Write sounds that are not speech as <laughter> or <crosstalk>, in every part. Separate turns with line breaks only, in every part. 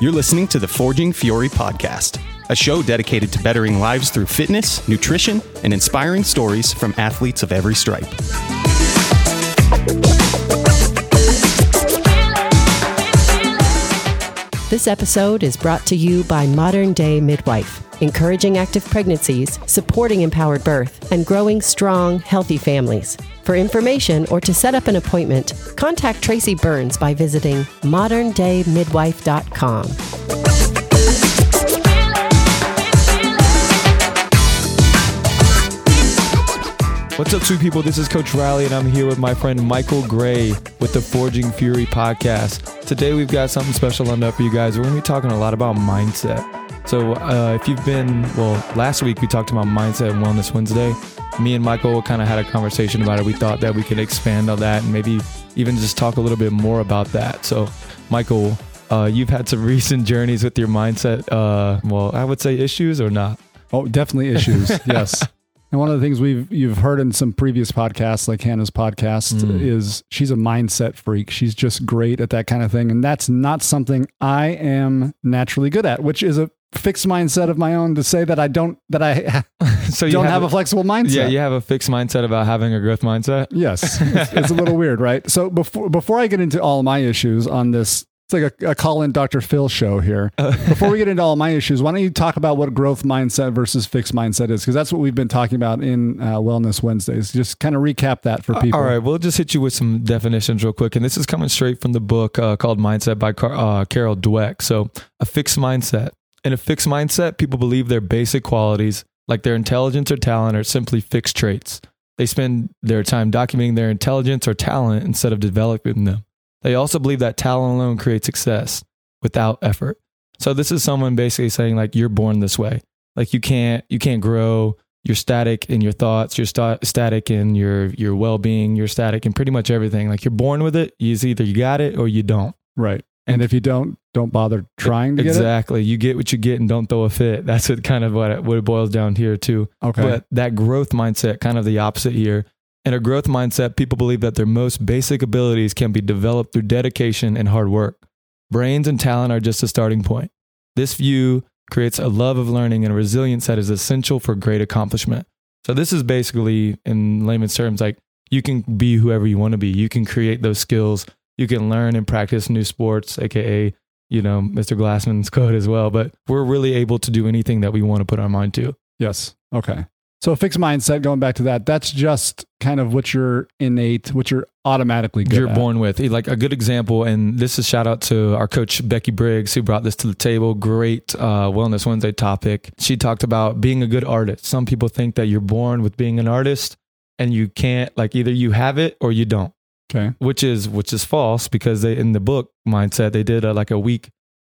You're listening to the Forging Fury podcast, a show dedicated to bettering lives through fitness, nutrition, and inspiring stories from athletes of every stripe.
This episode is brought to you by Modern Day Midwife, encouraging active pregnancies, supporting empowered birth, and growing strong, healthy families. For information or to set up an appointment, contact Tracy Burns by visiting moderndaymidwife.com.
What's up, sweet people? This is Coach Reilly, and I'm here with my friend Michael Gray with the Forging Fury podcast. Today, we've got something special lined up for you guys. We're going to be talking a lot about mindset. So, uh, if you've been, well, last week we talked about Mindset and Wellness Wednesday. Me and Michael kind of had a conversation about it. We thought that we could expand on that and maybe even just talk a little bit more about that. So, Michael, uh, you've had some <laughs> recent journeys with your mindset, uh, well, I would say issues or not.
Oh, definitely issues. <laughs> yes. And one of the things we've you've heard in some previous podcasts, like Hannah's podcast,
Mm.
is she's a mindset freak. She's just great at that kind of thing, and that's not something I am naturally good at. Which is a fixed mindset of my own to say that I don't that I <laughs>
So you
don't have, a flexible mindset.
Yeah, you have a fixed mindset about having a growth mindset.
Yes, it's, it's a little <laughs> weird, right? So before before I get into all my issues on this, it's like a, a call in Dr. Phil show here. <laughs> before we get into all my issues, why don't you talk about what growth mindset versus fixed mindset is? Because that's what we've been talking about in uh, Wellness Wednesdays. Just kind of recap that for people.
All right, we'll just hit you with some definitions real quick. And this is coming straight from the book uh, called Mindset by Car- uh, Carol Dweck. So, a fixed mindset. In a fixed mindset, people believe their basic qualities, like their intelligence or talent, are simply fixed traits. They spend their time documenting their intelligence or talent instead of developing them. They also believe that talent alone creates success without effort. So this is someone basically saying like you're born this way. Like you can't you can't grow. You're static in your thoughts. You're sta- static in your your well being. You're static in pretty much everything. Like you're born with it. You either you got it or you don't.
Right. And if you don't, don't bother trying to
exactly. You get what you get and don't throw a fit. That's what kind of what it, what it boils down here too.
Okay.
But that growth mindset, kind of the opposite here. In a growth mindset, people believe that their most basic abilities can be developed through dedication and hard work. Brains and talent are just a starting point. This view creates a love of learning and a resilience that is essential for great accomplishment. So, this is basically, in layman's terms, like you can be whoever you want to be. You can create those skills. You can learn and practice new sports, AKA, you know, Mr. Glassman's code as well. But we're really able to do anything that we want to put our mind to.
yes. Okay. So a fixed mindset, going back to that, that's just kind of what you're innate, what you're automatically good
you're
at.
born with. Like a good example, and this is shout out to our coach Becky Briggs who brought this to the table. Great uh, Wellness Wednesday topic. She talked about being a good artist. Some people think that you're born with being an artist, and you can't. Like either you have it or you don't,
Okay.
which is which is false because they in the book mindset they did a, like a week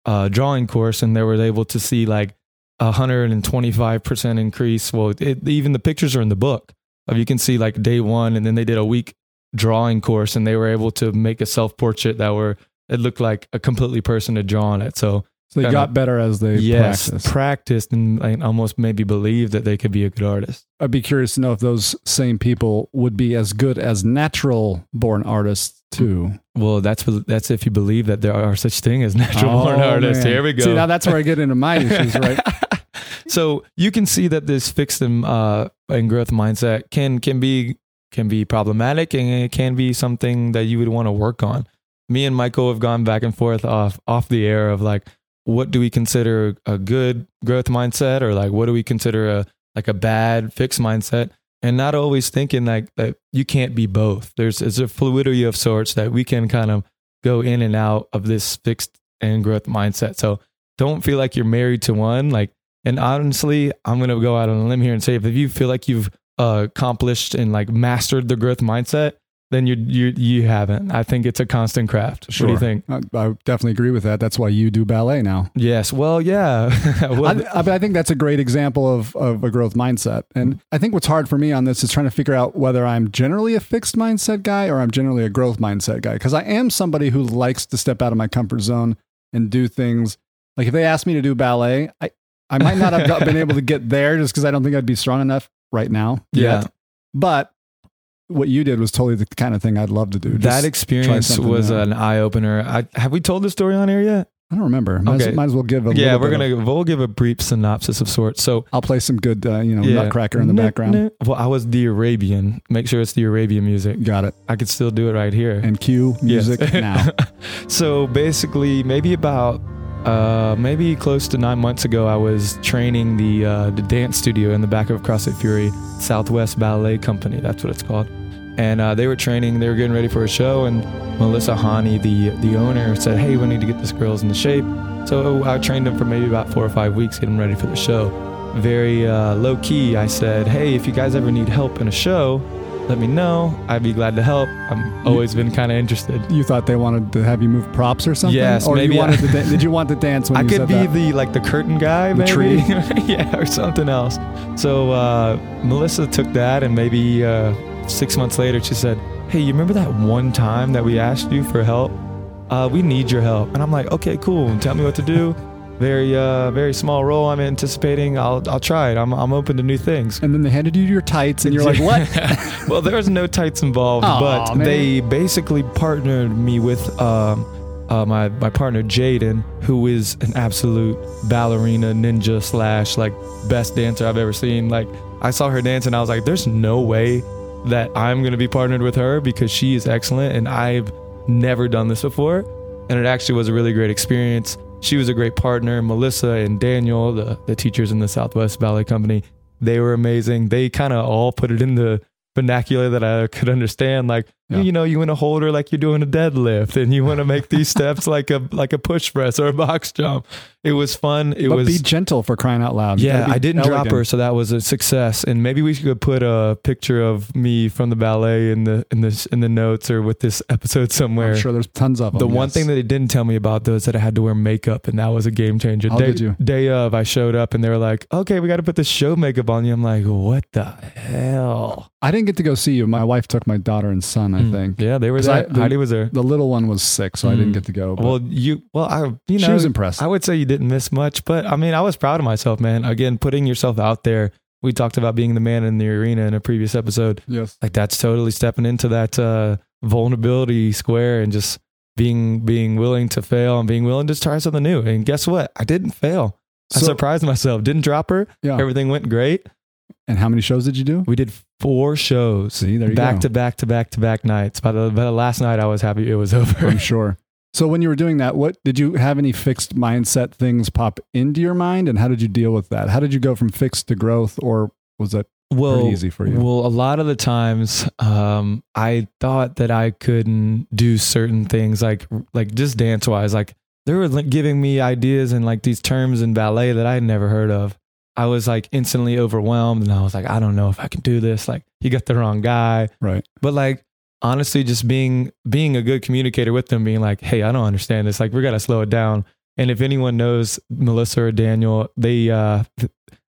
uh, drawing course and they were able to see like a hundred and twenty five percent increase. Well, it, even the pictures are in the book. You can see like day one, and then they did a week drawing course, and they were able to make a self portrait that were it looked like a completely person had drawn it. So
So they
Kinda-
got better as they
yes,
practiced.
practiced and like, almost maybe believed that they could be a good artist.
I'd be curious to know if those same people would be as good as natural born artists too.
Well, that's that's if you believe that there are such thing as <laughs> natural born
Oh,
artists.
man.
Here we go.
See, now that's where I get into my issues, right? <laughs>
so you can see that this fixed and uh, and growth mindset can can be can be problematic and it can be something that you would want to work on. Me and Michael have gone back and forth off off the air of like what do we consider a good growth mindset or like what do we consider a like a bad fixed mindset and not always thinking like that you can't be both. There's it's a fluidity of sorts that we can kind of go in and out of this fixed and growth mindset. So don't feel like you're married to one. Like, and honestly, I'm gonna go out on a limb here and say if you feel like you've uh, accomplished and like mastered the growth mindset, then you you you haven't. I think it's a constant craft. What do you think?
I, I definitely agree with that. That's why you do ballet now.
Yes. Well, yeah. <laughs> well,
I, I, I think that's a great example of, of a growth mindset. And I think what's hard for me on this is trying to figure out whether I'm generally a fixed mindset guy or I'm generally a growth mindset guy. Because I am somebody who likes to step out of my comfort zone and do things. Like if they asked me to do ballet, I, I might not have <laughs> been able to get there just because I don't think I'd be strong enough right now.
Yeah.
Yet. But what you did was totally the kind of thing I'd love to do.
that experience was an eye opener. Have we told the story on air yet?
I don't remember. Might,
Okay.
as, might as well give a
yeah, we're gonna
of-
we'll give a brief synopsis of sorts. So
I'll play some good, uh, you know,
yeah,
Nutcracker in the background.
Well, I was the Arabian. Make sure it's the Arabian music.
Got it.
I could still do it right here.
And cue
Yes.
music now. <laughs>
so basically, maybe about uh, maybe close to nine months ago, I was training the uh, the dance studio in the back of CrossFit Fury, Southwest Ballet Company. That's what it's called. And uh, they were training. They were getting ready for a show, and Melissa Hani, the the owner, said, "Hey, we need to get this girls into shape." So I trained them for maybe about four or five weeks, getting ready for the show. Very uh, low key. I said, "Hey, if you guys ever need help in a show, let me know. I'd be glad to help. I'm always been kind of interested."
You thought they wanted to have you move props or something?
Yes,
or
maybe
You
I-
wanted to da- <laughs> did you want to dance when
I
you
could be
that?
the like the curtain guy,
The
maybe.
tree? <laughs>
yeah, or something else. So uh, Melissa took that, and maybe uh, six months later, she said, "Hey, you remember that one time that we asked you for help? Uh, we need your help." And I'm like, "Okay, cool. Tell me what to do." Very, uh, very small role. I'm anticipating. I'll, I'll try it. I'm, I'm open to new things.
and then they handed you your tights, and you're like, "What?" <laughs>
well, there was no tights involved,
Aw,
but
man.
they basically partnered me with um, uh, my my partner Jaden, who is an absolute ballerina ninja slash like best dancer I've ever seen. Like I saw her dance, and I was like, "There's no way that I'm gonna be partnered with her because she is excellent, and I've never done this before." And it actually was a really great experience. She was a great partner. Melissa and Daniel, the, the teachers in the Southwest Ballet Company, they were amazing. They kind of all put it in the vernacular that I could understand. Like,
Yeah.
you know, you want to hold her like you're doing a deadlift, and you want to make these steps like a like a push press or a box jump. It was fun. It
but
was
be gentle for crying out loud.
Yeah, I didn't drop her, so that was a success. And maybe we could put a picture of me from the ballet in the in the in the notes or with this episode somewhere.
I'm sure there's tons of them.
The one thing that they didn't tell me about though is that I had to wear makeup, and that was a game changer.
How
day,
did you?
Day of, I showed up, and they were like, "Okay, we got to put the show makeup on you." I'm like, "What the hell?"
I didn't get to go see you. My wife took my daughter and son. I
Mm.
think
Yeah, they were there.
I- the-
Heidi was there.
the little one was sick, so I didn't
Mm.
get to go.
Well, you, well, I, you know,
she was impressed.
I would say you didn't miss much, but I mean, I was proud of myself, man. Again, putting yourself out there. We talked about being the man in the arena in a previous episode.
yes.
Like that's totally stepping into that uh, vulnerability square and just being being willing to fail and being willing to try something new. And guess what? I didn't fail. I
So-
surprised myself. Didn't drop her.
Yeah.
Everything went great.
And how many shows did you do?
We did four shows.
See, there you
back
go.
to back to back to back nights. By the, by the last night, I was happy it was <laughs> over.
I'm sure. So when you were doing that, what did you have any fixed mindset things pop into your mind, and how did you deal with that? How did you go from fixed to growth, or was that
well,
pretty easy for you?
Well, a lot of the times, um, I thought that I couldn't do certain things, like like just dance wise. Like they were giving me ideas and like these terms in ballet that I had never heard of. I was like instantly overwhelmed, and I was like, I don't know if I can do this. Like you got the wrong guy.
right?
But like honestly, just being being a good communicator with them, being like, hey, I don't understand this. Like we gotta slow it down. And if anyone knows Melissa or Daniel, they uh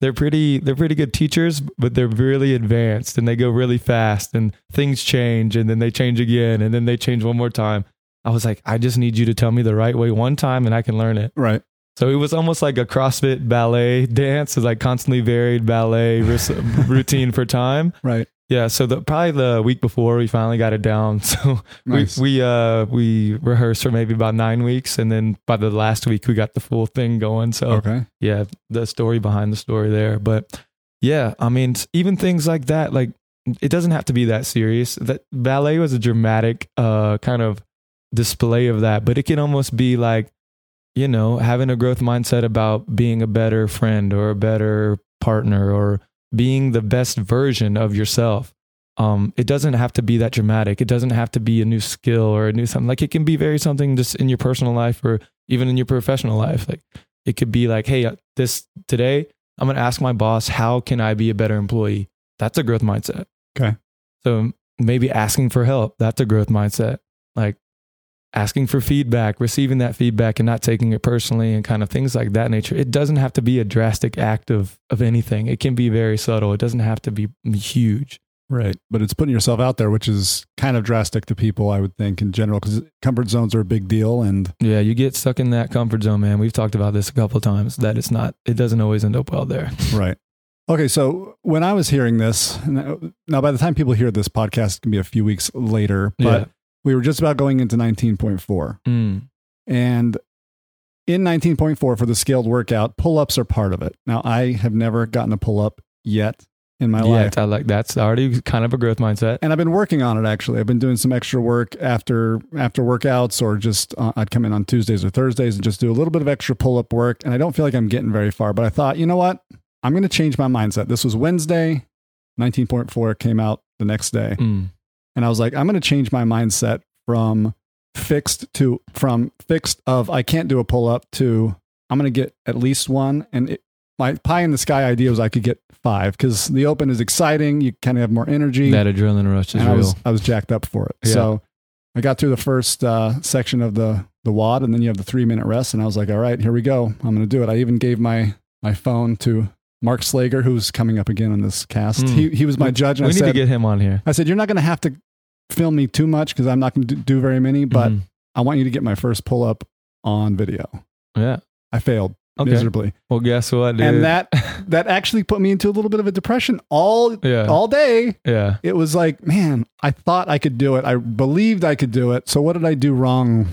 they're pretty they're pretty good teachers, but they're really advanced and they go really fast and things change and then they change again and then they change one more time. I was like, I just need you to tell me the right way one time and I can learn it.
Right.
So it was almost like a CrossFit ballet dance, is like constantly varied ballet <laughs> routine for time.
Right.
Yeah, so the, probably the week before we finally got it down. <laughs> So
Nice.
we we uh we rehearsed for maybe about nine weeks, and then by the last week we got the full thing going. So
okay.
yeah, the story behind the story there. But yeah, I mean, even things like that, like it doesn't have to be that serious. That ballet was a dramatic uh kind of display of that, but it can almost be like, you know, having a growth mindset about being a better friend or a better partner or being the best version of yourself. Um, it doesn't have to be that dramatic. It doesn't have to be a new skill or a new something. Like it can be very something just in your personal life or even in your professional life. Like it could be like, hey, uh, this today, I'm going to ask my boss, how can I be a better employee? That's a growth mindset.
Okay.
So maybe asking for help, that's a growth mindset. Like asking for feedback, receiving that feedback and not taking it personally and kind of things like that nature. It doesn't have to be a drastic act of, of anything. It can be very subtle. It doesn't have to be huge.
Right. But it's putting yourself out there, which is kind of drastic to people, I would think, in general, because comfort zones are a big deal. And
Yeah, you get stuck in that comfort zone, man. We've talked about this a couple of times that it's not, it doesn't always end up well there. <laughs>
right. Okay. So when I was hearing this, now now by the time people hear this podcast, it can be a few weeks later, but
Yeah.
We were just about going into 19.4.
Mm.
And in 19.4 for the scaled workout, pull ups are part of it. Now, I have never gotten a pull up yet in my
yeah,
life.
I like that's already kind of a growth mindset.
And I've been working on it actually. I've been doing some extra work after after workouts, or just uh, I'd come in on Tuesdays or Thursdays and just do a little bit of extra pull up work. And I don't feel like I'm getting very far. But I thought, you know what? I'm going to change my mindset. This was Wednesday. 19.4 came out the next day,
Mm.
And I was like, I'm going to change my mindset from fixed to from fixed of I can't do a pull up to I'm going to get at least one. And it, my pie in the sky idea was I could get five because the open is exciting. You kind of have more energy
That adrenaline rush is
I
real.
was I was jacked up for it.
Yeah.
So I got through the first uh, section of the the WOD, and then you have the three minute rest, and I was like, all right, here we go. I'm going to do it. I even gave my my phone to Mark Slager, who's coming up again on this cast.
Mm.
He he was my judge, and
we
I
need
said
to get him on here.
I said you're not going to have to film me too much because I'm not going to do very many, but
Mhm.
I want you to get my first pull up on video.
yeah.
I failed
Okay.
miserably,
Well, guess what, dude?
and that <laughs> that actually put me into a little bit of a depression all
yeah,
all day
yeah.
it was like, man, I thought I could do it. I believed I could do it. So what did I do wrong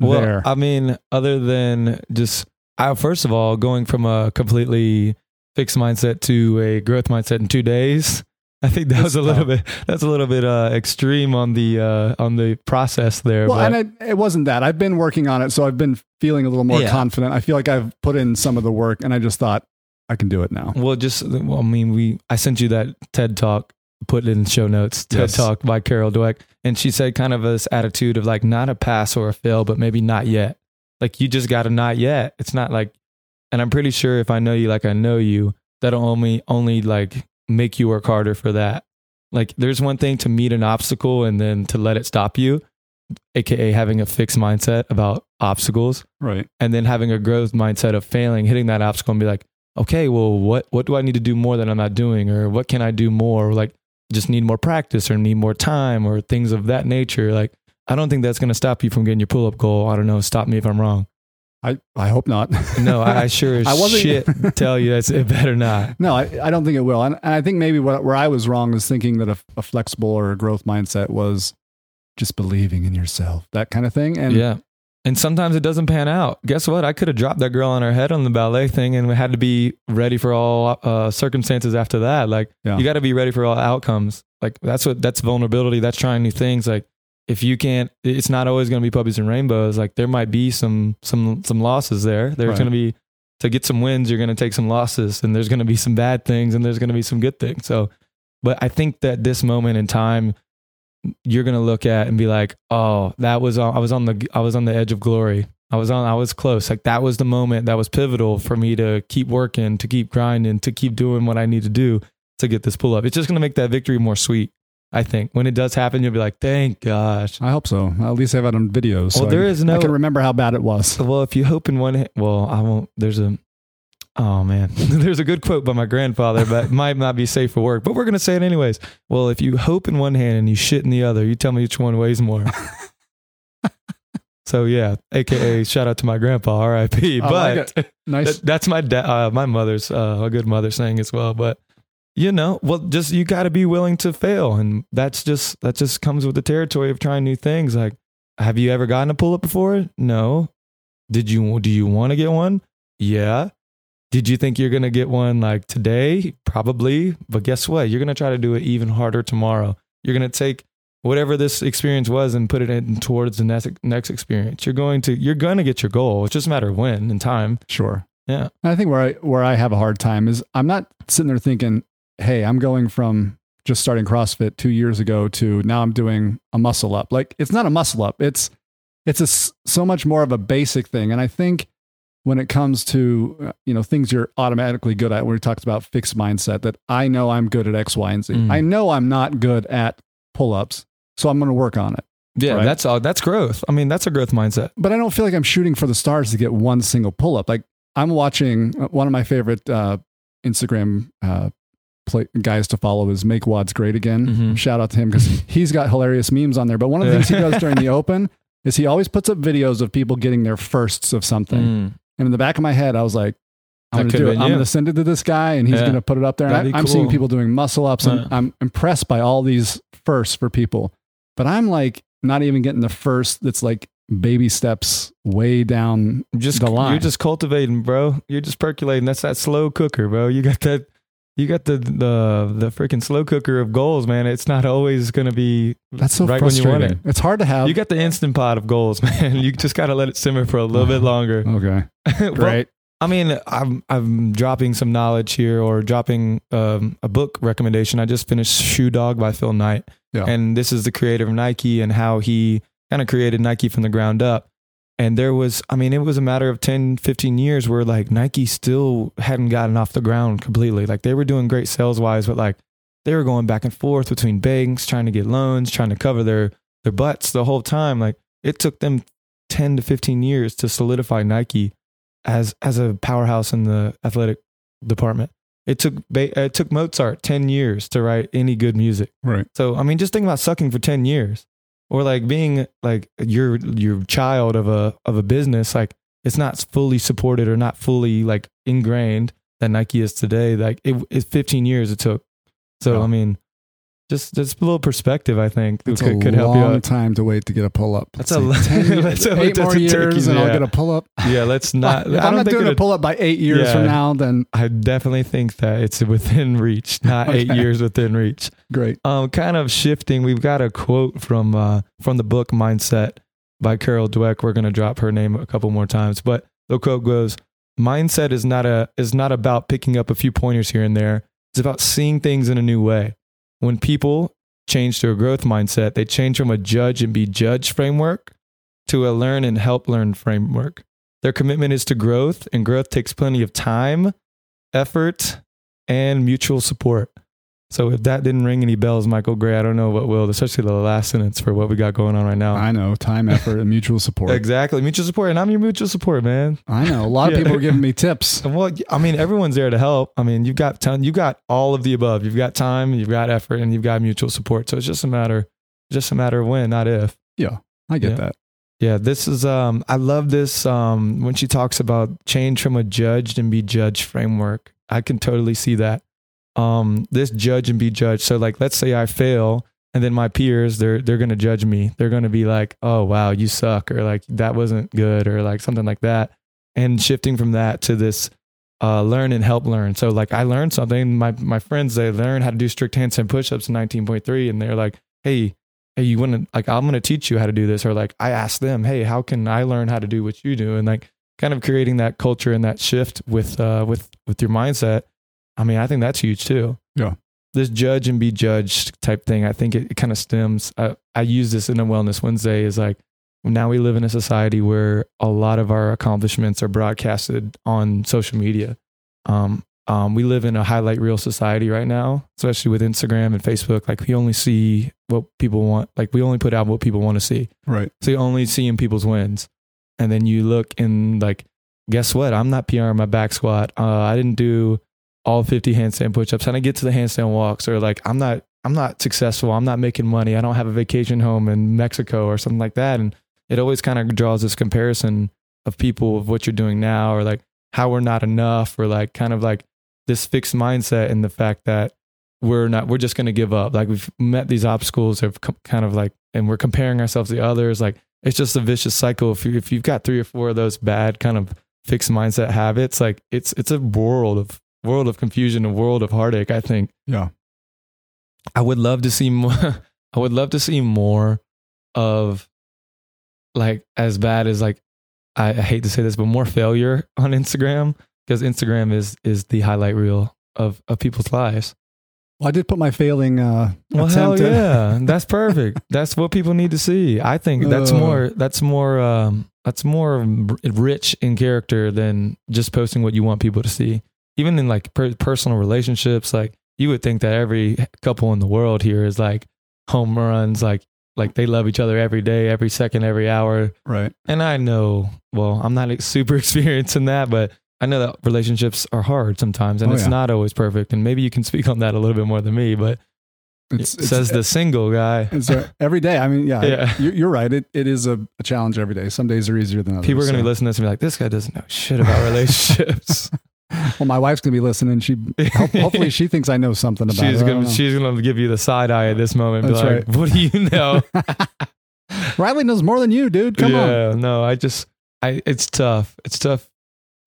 Well,
there?
I mean, other than just, I, first of all, going from a completely fixed mindset to a growth mindset in two days, I think that
It's
was a little
tough.
bit. That's a little bit uh, extreme on the uh, on the process there.
well,
but
and it, it wasn't that. I've been working on it, so I've been feeling a little more
Yeah.
confident. I feel like I've put in some of the work, and I just thought I can do it now.
well, just well, I mean, we I sent you that TED talk, put it in show notes. TED
Yes.
talk by Carol Dweck, and she said kind of this attitude of like not a pass or a fail, but maybe not yet. Like you just got to not yet. It's not like, and I'm pretty sure if I know you like I know you, that'll only only like make you work harder for that. Like there's one thing to meet an obstacle and then to let it stop you, aka having a fixed mindset about obstacles
Right.
and then having a growth mindset of failing, hitting that obstacle and be like, okay, well, what what do I need to do more that I'm not doing, or what can I do more? Like, just need more practice, or need more time, or things of that nature. Like, I don't think that's going to stop you from getting your pull up goal. I don't know. Stop me if I'm wrong.
I, I hope not. <laughs>
No, I, I sure as
I wasn't-
shit <laughs> tell you that's it. Better not.
no, I, I don't think it will. And, and I think maybe what, where I was wrong is thinking that a, a flexible or a growth mindset was just believing in yourself, that kind of thing. And
yeah. And sometimes it doesn't pan out. Guess what? I could have dropped that girl on her head on the ballet thing and we had to be ready for all uh, circumstances after that. Like,
Yeah.
you got to be ready for all outcomes. Like, that's what, that's vulnerability. That's trying new things. Like, if you can't, it's not always going to be puppies and rainbows. Like, there might be some, some, some losses there. There's
Right.
going to be, to get some wins, you're going to take some losses and there's going to be some bad things and there's going to be some good things. So, but I think that this moment in time, you're gonna look at and be like, "Oh, that was I was on the I was on the edge of glory. I was on I was close. Like that was the moment that was pivotal for me to keep working, to keep grinding, to keep doing what I need to do to get this pull up. It's just gonna make that victory more sweet. I think when it does happen, you'll be like, "Thank gosh."
I hope so. At least I have it on videos. so
Well, there
I,
is no-
I can remember how bad it was.
Well, if you hope in one, hand, well, I won't. There's a. Oh man, <laughs> there's a good quote by my grandfather, but it might not be safe for work. But we're gonna say it anyways. Well, if you hope in one hand and you shit in the other, you tell me which one weighs more. <laughs> so yeah, aka shout out to my grandpa, R.I.P.
I
But
like Nice.
that, that's my da- uh, my mother's uh, a good mother saying as well. But you know, well, just you got to be willing to fail, and that's just that just comes with the territory of trying new things. Like, have you ever gotten a pull up before? No. Did you? Do you want to get one? Yeah. Did you think you're gonna get one like today? Probably. But guess what? You're gonna try to do it even harder tomorrow. You're gonna take whatever this experience was and put it in towards the next next experience. You're going to you're gonna get your goal. It's just a matter of when and time.
Sure.
Yeah.
I think where I where I have a hard time is I'm not sitting there thinking, "Hey, I'm going from just starting CrossFit 2 years ago to now I'm doing a muscle up." Like it's not a muscle up. It's it's a, so much more of a basic thing. And I think when it comes to uh, you know things you're automatically good at, where we talked about fixed mindset, that I know I'm good at X, Y, and Z.
Mm.
I know I'm not good at pull-ups, so I'm going to work on it.
Yeah,
Right.
that's all. That's growth. I mean, that's a growth mindset.
but I don't feel like I'm shooting for the stars to get one single pull up. Like I'm watching uh, one of my favorite uh, Instagram uh, play, guys to follow is Make WODs Great Again.
Mhm.
Shout out to him because <laughs> he's got hilarious memes on there. But one of the things he does <laughs> during the open is he always puts up videos of people getting their firsts of something.
Mm.
And in the back of my head, I was like, I'm going to do it. I'm going to send it to this guy and he's
Yeah.
going to put it up there. And I, I'm seeing people doing muscle ups and
Yeah.
I'm impressed by all these firsts for people. But I'm like not even getting the first that's like baby steps way down
just
the line.
You're just cultivating, bro. You're just percolating. That's that slow cooker, bro. You got that. You got the the the freaking slow cooker of goals, man. It's not always gonna be
That's so
right when you want
frustrating.
it.
It's hard to have.
You got the instant pot of goals, <laughs> man. You just gotta let it simmer for a little bit longer.
okay, <laughs>
Well. I mean, I'm I'm dropping some knowledge here, or dropping um, a book recommendation. I just finished Shoe Dog by Phil Knight,
Yeah.
and this is the creator of Nike and how he kind of created Nike from the ground up. And there was, I mean, it was a matter of 10, 15 years where like Nike still hadn't gotten off the ground completely. Like they were doing great sales wise, but like they were going back and forth between banks, trying to get loans, trying to cover their their butts the whole time. Like it took them 10 to 15 years to solidify Nike as as a powerhouse in the athletic department. It took Ba- it took Mozart 10 years to write any good music.
Right.
So I mean, just think about sucking for ten years, or like being like your your child of a of a business. Like it's not fully supported or not fully like ingrained that Nike is today. Like it, it's fifteen years it took. So
Yeah.
I mean, just just a little perspective. I think
It's
could,
a
could help you
long
out.
time to wait to get a pull up. <laughs>
That's a that's
eight
that's
more years, and I'll get a pull up.
Yeah, let's not.
if I'm
think
doing a pull up by eight years
Yeah.
from now, then
I definitely think that it's within reach, <laughs> not eight years within reach.
great.
um, kind of shifting. We've got a quote from uh, from the book Mindset by Carol Dweck. We're going to drop her name a couple more times, but the quote goes: "Mindset is not a is not about picking up a few pointers here and there. It's about seeing things in a new way. When people change to a growth mindset, they change from a judge and be judged framework to a learn and help learn framework. Their commitment is to growth, and growth takes plenty of time, effort, and mutual support." So if that didn't ring any bells, Michael Gray, I don't know what will, especially the last sentence for what we got going on right now.
I know time, effort, and mutual support. <laughs>
Exactly. Mutual support. And I'm your mutual support, man.
I know a lot of <laughs> people are giving me tips.
And <laughs> well, I mean, everyone's there to help. I mean, you've got ton, you've got all of the above. You've got time, you've got effort, and you've got mutual support. So it's just a matter, just a matter of when, not if.
Yeah, I get
Yeah.
that.
Yeah, this is um I love this um when she talks about change from a judged and be judged framework. I can totally see that. Um this judge and be judged. So like let's say I fail and then my peers they're they're going to judge me. They're going to be like, "Oh, wow, you suck," or like that wasn't good or like something like that. And shifting from that to this uh, learn and help learn. So like I learned something. My my friends they learn how to do strict handstand push-ups in 19.3 and they're like, "Hey, hey, you want to like I'm going to teach you how to do this or like I ask them, "Hey, how can I learn how to do what you do?" And like kind of creating that culture and that shift with uh with with your mindset. I mean, I think that's huge too.
Yeah.
This judge and be judged type thing, I think it, it kind of stems. I, I use this in a Wellness Wednesday is like now we live in a society where a lot of our accomplishments are broadcasted on social media. Um, um, we live in a highlight reel society right now, especially with Instagram and Facebook. Like we only see what people want. Like we only put out what people want to see.
Right.
So you're only see in people's wins. And then you look and like, guess what? I'm not PR my back squat. Uh, I didn't do all 50 handstand push-ups. And I get to the handstand walks or like, I'm not, I'm not successful. I'm not making money. I don't have a vacation home in Mexico or something like that. And it always kind of draws this comparison of people of what you're doing now or like how we're not enough or like kind of like this fixed mindset and the fact that we're not, we're just going to give up. Like we've met these obstacles com- kind of like, and we're comparing ourselves to others. Like it's just a vicious cycle. If you, if you've got three or four of those bad kind of fixed mindset habits, like it's, it's a world of, world of confusion, a world of heartache, I think.
Yeah.
I would love to see more. <laughs> I would love to see more of like as bad as like I, I hate to say this, but more failure <laughs> on Instagram because Instagram is is the highlight reel of of people's lives.
Well, I did put my failing uh,
Well, hell
attempt.
yeah, <laughs> that's perfect. that's what people need to see. I think that's
Uh.
more. That's more. Um, that's more rich in character than just posting what you want people to see. Even in like per- personal relationships, like you would think that every couple in the world here is like home runs, like like they love each other every day, every second, every hour.
Right.
And I know, well, I'm not <laughs> super experienced in that, but I know that relationships are hard sometimes, and
Oh,
it's
yeah.
not always perfect. And maybe you can speak on that a little bit more than me, but
It's, it's
says the single guy.
it's a- every day. I mean, yeah, <laughs>
Yeah.
You're, you're right. It it is a, a challenge every day. Some days are easier than others.
People are going to
so.
be listening to this and be like, this guy doesn't know shit about <laughs> relationships.
Well, my wife's going to be listening. She <laughs> hopefully she thinks I know something about
she's
it.
gonna she's going to give you the side eye at this moment and be
That's
like,
right. <laughs>
what do you know? <laughs>
Reilly knows more than you, dude. Come on.
yeah, no, I just, I, it's tough. It's tough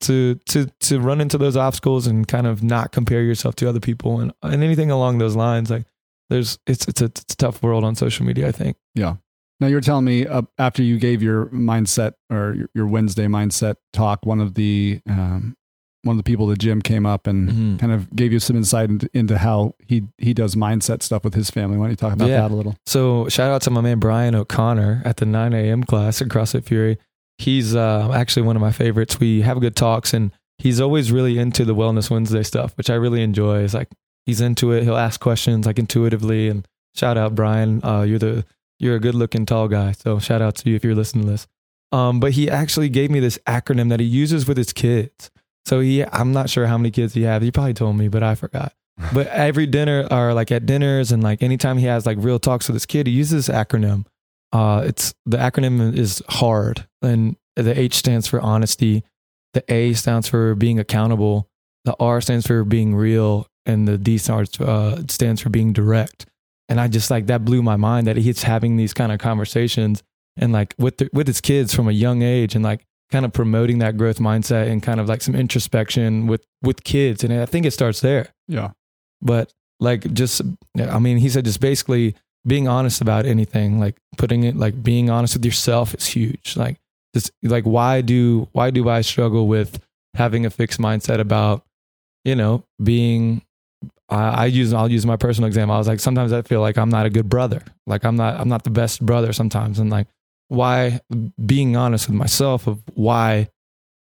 to to to run into those obstacles and kind of not compare yourself to other people and and anything along those lines. Like, there's, it's it's a, it's a tough world on social media. I think. Yeah.
Now you were telling me uh, after you gave your mindset or your, your Wednesday mindset talk, one of the um, one of the people at the gym came up and
Mhm.
kind of gave you some insight into, into how he he does mindset stuff with his family. Why don't you talk about
Yeah.
that a little?
So shout out to my man Brian O'Connor at the 9 a.m. class at CrossFit Fury. He's uh, actually one of my favorites. We have good talks, and he's always really into the Wellness Wednesday stuff, which I really enjoy. Is like he's into it. He'll ask questions like intuitively. And shout out Brian. Uh, you're the you're a good looking tall guy. So shout out to you if you're listening to this. Um, but he actually gave me this acronym that he uses with his kids. So he, I'm not sure how many kids he has. He probably told me, but I forgot. <laughs> But every dinner or like at dinners and like anytime he has like real talks with his kid, he uses this acronym. Uh, it's the acronym is hard, and the H stands for honesty. The A stands for being accountable. The R stands for being real, and the D stands uh, stands for being direct. And I just like that blew my mind that he's having these kind of conversations and like with the, with his kids from a young age and like kind of promoting that growth mindset and kind of like some introspection with with kids. And I think it starts there
Yeah.
but like just i mean he said just basically being honest about anything like putting it like being honest with yourself is huge like just like why do why do i struggle with having a fixed mindset about you know being I, I use I'll use my personal example. I was like sometimes I feel like I'm not a good brother. Like I'm not I'm not the best brother sometimes. And like why being honest with myself of why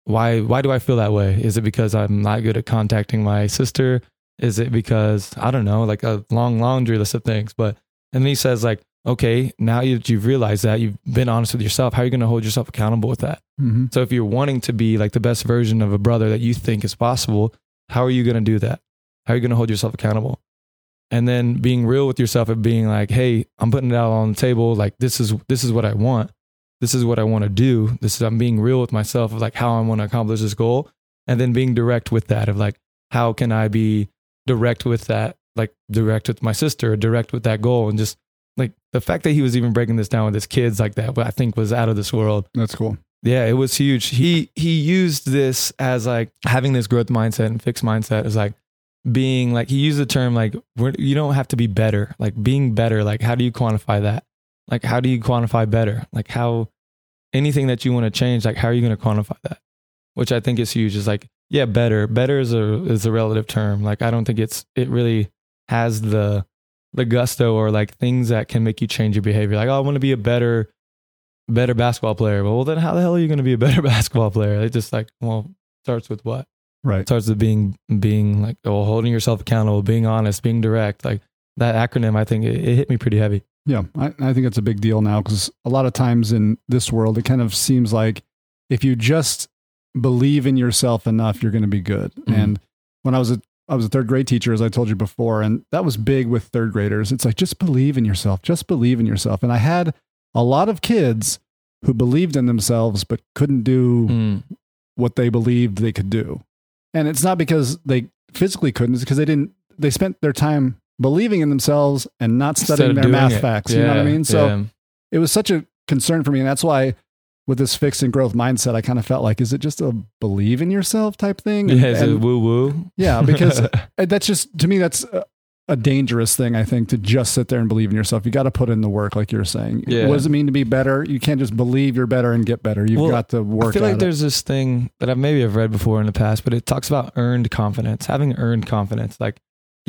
why why do I feel that way? Is it because I'm not good at contacting my sister? Is it because I don't know, like a long laundry list of things? But and then he says like, okay, now you, you've realized that you've been honest with yourself. How are you going to hold yourself accountable with that?
Mm-hmm.
So if you're wanting to be like the best version of a brother that you think is possible, how are you going to do that? How are you going to hold yourself accountable? And then being real with yourself and being like, "Hey, I'm putting it out on the table. Like this is this is what I want. This is what I want to do. This is I'm being real with myself of like how I want to accomplish this goal." And then being direct with that of like, how can I be direct with that? Like direct with my sister, direct with that goal, and just like the fact that he was even breaking this down with his kids like that, I think was out of this world.
That's cool.
Yeah, it was huge. He he used this as like having this growth mindset and fixed mindset is like being like he used the term like you don't have to be better. Like being better, like how do you quantify that? Like how do you quantify better? Like how anything that you want to change, like how are you going to quantify that? Which I think is huge. Is like yeah, better. Better is a is a relative term. Like I don't think it's it really has the the gusto or like things that can make you change your behavior. Like oh, I want to be a better better basketball player. Well, then how the hell are you going to be a better <laughs> basketball player? It just like, well, starts with what?
Right.
starts with being being like, oh, holding yourself accountable, being honest, being direct. Like that acronym, I think it, it hit me pretty heavy.
Yeah, I, I think it's a big deal now because a lot of times in this world, it kind of seems like if you just believe in yourself enough, you're going to be good.
Mhm.
And when I was a I was a third grade teacher, as I told you before, and that was big with third graders. It's like just believe in yourself, just believe in yourself. And I had a lot of kids who believed in themselves but couldn't do
Mm.
what they believed they could do. And it's not because they physically couldn't, it's because they didn't, they spent their time believing in themselves and not studying their math
it.
facts. You know what I mean? So
yeah.
it was such a concern for me. And that's why with this fixed and growth mindset, I kind of felt like, is it just a believe in yourself type thing?
Yeah, is it
and-
woo woo?
yeah, because <laughs> uh, that's just, to me, that's a, a dangerous thing, I think, to just sit there and believe in yourself. You got to put in the work, like you're saying.
Yeah.
What does it mean to be better? You can't just believe you're better and get better. You've
Well,
got to work
I feel like
it.
there's this thing that I've maybe have read before in the past, but it talks about earned confidence, having earned confidence. Like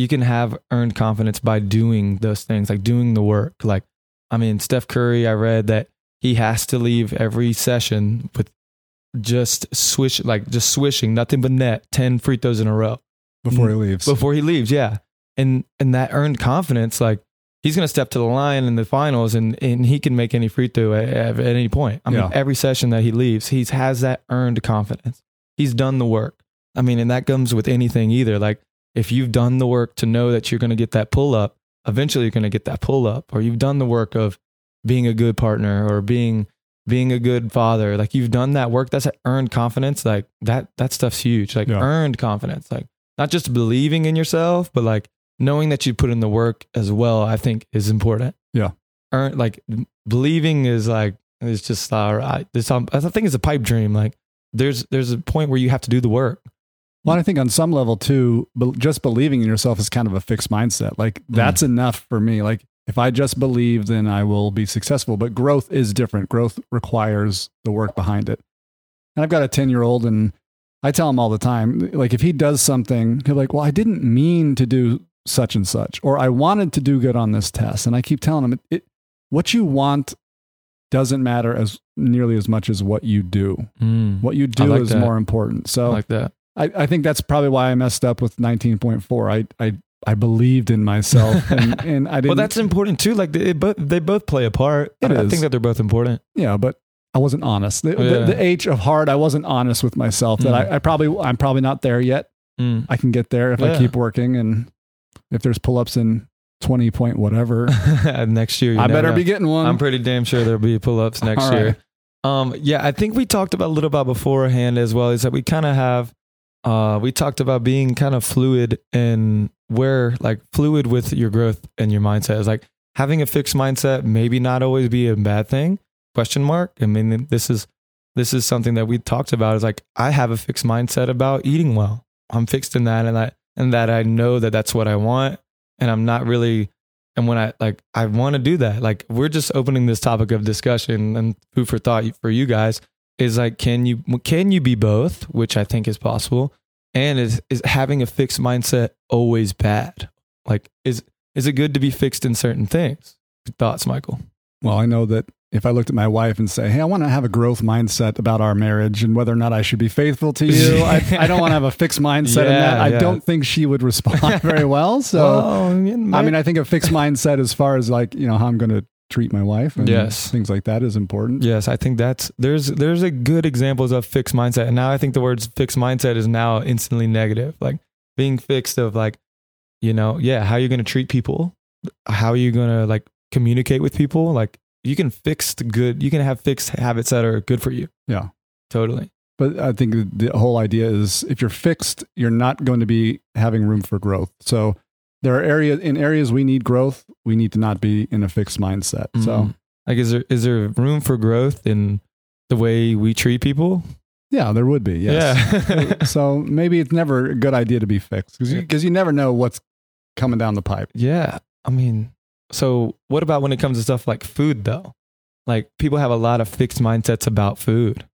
you can have earned confidence by doing those things, like doing the work. Like, I mean, Steph Curry, I read that he has to leave every session with just swish, like just swishing, nothing but net, 10 free throws in a row
before he mm, leaves.
before he leaves. Yeah. And, and that earned confidence, like he's going to step to the line in the finals and, and he can make any free throw at, at any point. I mean,
Yeah.
every session that he leaves, he has that earned confidence. He's done the work. I mean, and that comes with anything either. Like if you've done the work to know that you're going to get that pull up, eventually you're going to get that pull up, or you've done the work of being a good partner or being being a good father. Like you've done that work. That's earned confidence. Like that that stuff's huge. Like
Yeah.
earned confidence. Like not just believing in yourself, but like knowing that you put in the work as well. I think is important. Yeah Earn like believing is like it's just all right. This um, I think it's a pipe dream. Like there's there's a point where you have to do the work.
Well, I think on some level too, just believing in yourself is kind of a fixed mindset. Like that's enough for me. Like if I just believe, then I will be successful. But growth is different. Growth requires the work behind it. And I've got a 10 year old and I tell him all the time, like if he does something, he'll be like, well, I didn't mean to do such and such, or I wanted to do good on this test. And I keep telling him, it, it, what you want doesn't matter as nearly as much as what you do.
Mm,
What you do
like
is
that.
more important.
I
So
like that.
I, I think that's probably why I messed up with 19.4. I, I, I believed in myself <laughs> and, and I didn't.
Well, that's important too. Like they both they both play a part.
It
I, I think that they're both important.
yeah, but I wasn't honest. The,
yeah.
the, the H of hard, I wasn't honest with myself that
Mm.
I, I probably, I'm probably not there yet.
Mm.
I can get there if I keep working. And if there's pull ups in 20 point whatever, <laughs>
next year, you
I better
know.
be getting one.
I'm pretty damn sure there'll be pull ups <laughs> next
right.
year. Um, yeah, I think we talked about a little about beforehand as well. Is that we kind of have, uh, we talked about being kind of fluid and where like fluid with your growth and your mindset is like having a fixed mindset. Maybe not always be a bad thing. Question mark. I mean, this is this is something that we talked about. Is like I have a fixed mindset about eating well. I'm fixed in that, and that and that I know that that's what I want, and I'm not really and when I like, I want to do that. Like, we're just opening this topic of discussion and food for thought for you guys is like, can you can you be both, which I think is possible, and is is having a fixed mindset always bad? Like, is is it good to be fixed in certain things? Thoughts, Michael?
well, I know that if I looked at my wife and say, Hey, I want to have a growth mindset about our marriage and whether or not I should be faithful to you, I, I don't want to have a fixed mindset yeah, in that. <laughs> I
yeah.
don't think she would respond <laughs> very well. So, <laughs>
Well,
I mean, I think a fixed mindset as far as like, you know, how I'm going to treat my wife and
Yes.
things like that is important.
Yes, I think that's there's there's a good examples of fixed mindset. And now I think the words fixed mindset is now instantly negative. Like being fixed of like, you know, yeah, how you're gonna treat people, how are you gonna like communicate with people. Like you can fix the good you can have fixed habits that are good for you.
Yeah.
Totally.
But I think the whole idea is if you're fixed, you're not going to be having room for growth. So there are areas in areas we need growth, we need to not be in a fixed mindset. So
Mhm. like is there is there room for growth in the way we treat people?
yeah, there would be. Yes.
Yeah. <laughs>
so maybe it's never a good idea to be fixed because you, 'cause you never know what's coming down the pipe.
Yeah. I mean, so what about when it comes to stuff like food, though? Like people have a lot of fixed mindsets about food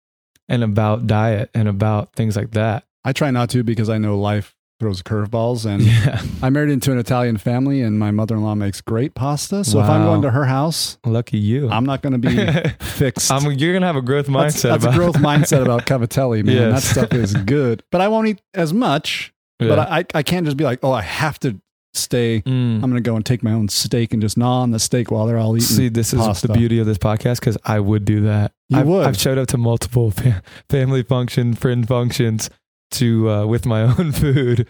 and about diet and about things like that.
I try not to because I know life throws curveballs and
Yeah.
I married into an Italian family and my mother-in-law makes great pasta. So if I'm going to her house,
Lucky you.
I'm not going to be <laughs> fixed.
I'm, you're going to have a growth mindset.
that's, that's a growth mindset about <laughs> cavatelli, man.
Yes.
That stuff is good, but I won't eat as much.
Yeah.
But I, I can't just be like, oh, I have to stay.
Mm.
I'm going to go and take my own steak and just gnaw on the steak while they're all eating.
See, this is
pasta.
the beauty of this podcast because I would do that.
You
I've,
would.
I've showed up to multiple <laughs> fa- family function, friend functions to uh, with my <laughs> own food.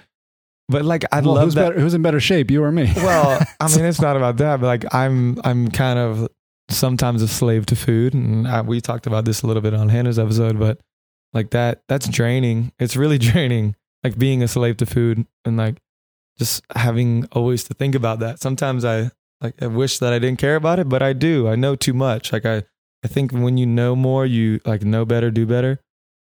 But like, I
Well,
love
who's
that.
better? Who's in better shape, you or me? <laughs>
Well, I mean, it's not about that, but like I'm I'm kind of sometimes a slave to food, and I, we talked about this a little bit on Hannah's episode, but like that that's draining. It's really <laughs> draining, like being a slave to food and like just having always to think about that. Sometimes I like I wish that I didn't care about it, but I do. I know too much. Like I I think when you know more, you like know better, do better.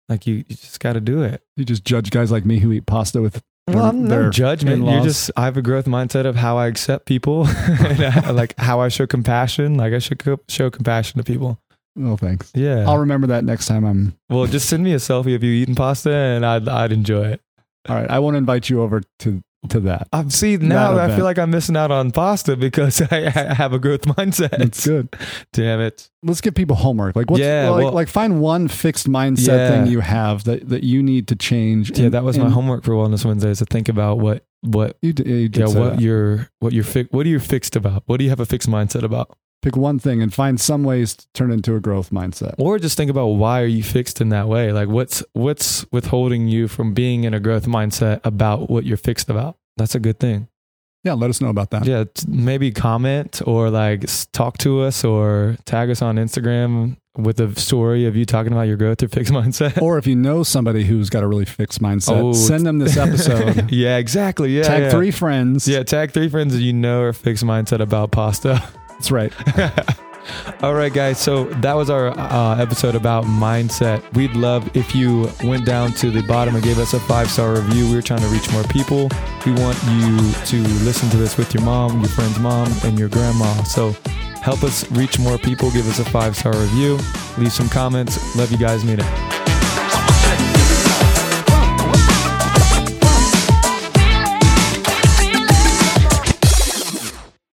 Like you, you just got to do it.
you just judge guys like me who eat pasta with.
Well, I'm no judgment. You're just I have a growth mindset of how I accept people, <laughs> and I, like how I show compassion. Like I should co- show compassion to people.
Oh, thanks.
Yeah.
I'll remember that next time I'm.
well, just send me a selfie of you eating pasta, and I'd I'd enjoy it.
All right, I won't invite you over to to that.
I see now. I feel like I'm missing out on pasta because <laughs> I, I have a growth mindset.
That's good.
Damn it.
Let's give people homework. Like, what's,
Yeah,
like,
well-
like find one fixed mindset
Yeah.
thing you have that, that you need to change.
Yeah,
And-
that was my homework for Wellness Wednesdays to think about what what
You did, you did
yeah what
that.
you're what you're fi- what are you fixed about? What do you have a fixed mindset about?
Pick one thing and find some ways to turn it into a growth mindset.
or just think about why are you fixed in that way like what's what's withholding you from being in a growth mindset about what you're fixed about that's a good thing
Yeah, let us know about that.
yeah maybe comment or like talk to us or tag us on instagram with a story of you talking about your growth or fixed <laughs> mindset
Or if you know somebody who's got a really fixed mindset,
Oh,
send them this episode. <laughs>
yeah exactly yeah
Tag
yeah.
three friends.
yeah tag three friends that you know are fixed mindset about pasta <laughs>
That's right. <laughs>
All right, guys. So that was our uh, episode about mindset. We'd love if you went down to the bottom and gave us a five star review. We're trying to reach more people. We want you to listen to this with your mom, your friend's mom, and your grandma. So help us reach more people. Give us a five star review. Leave some comments. Love you guys. Meet it.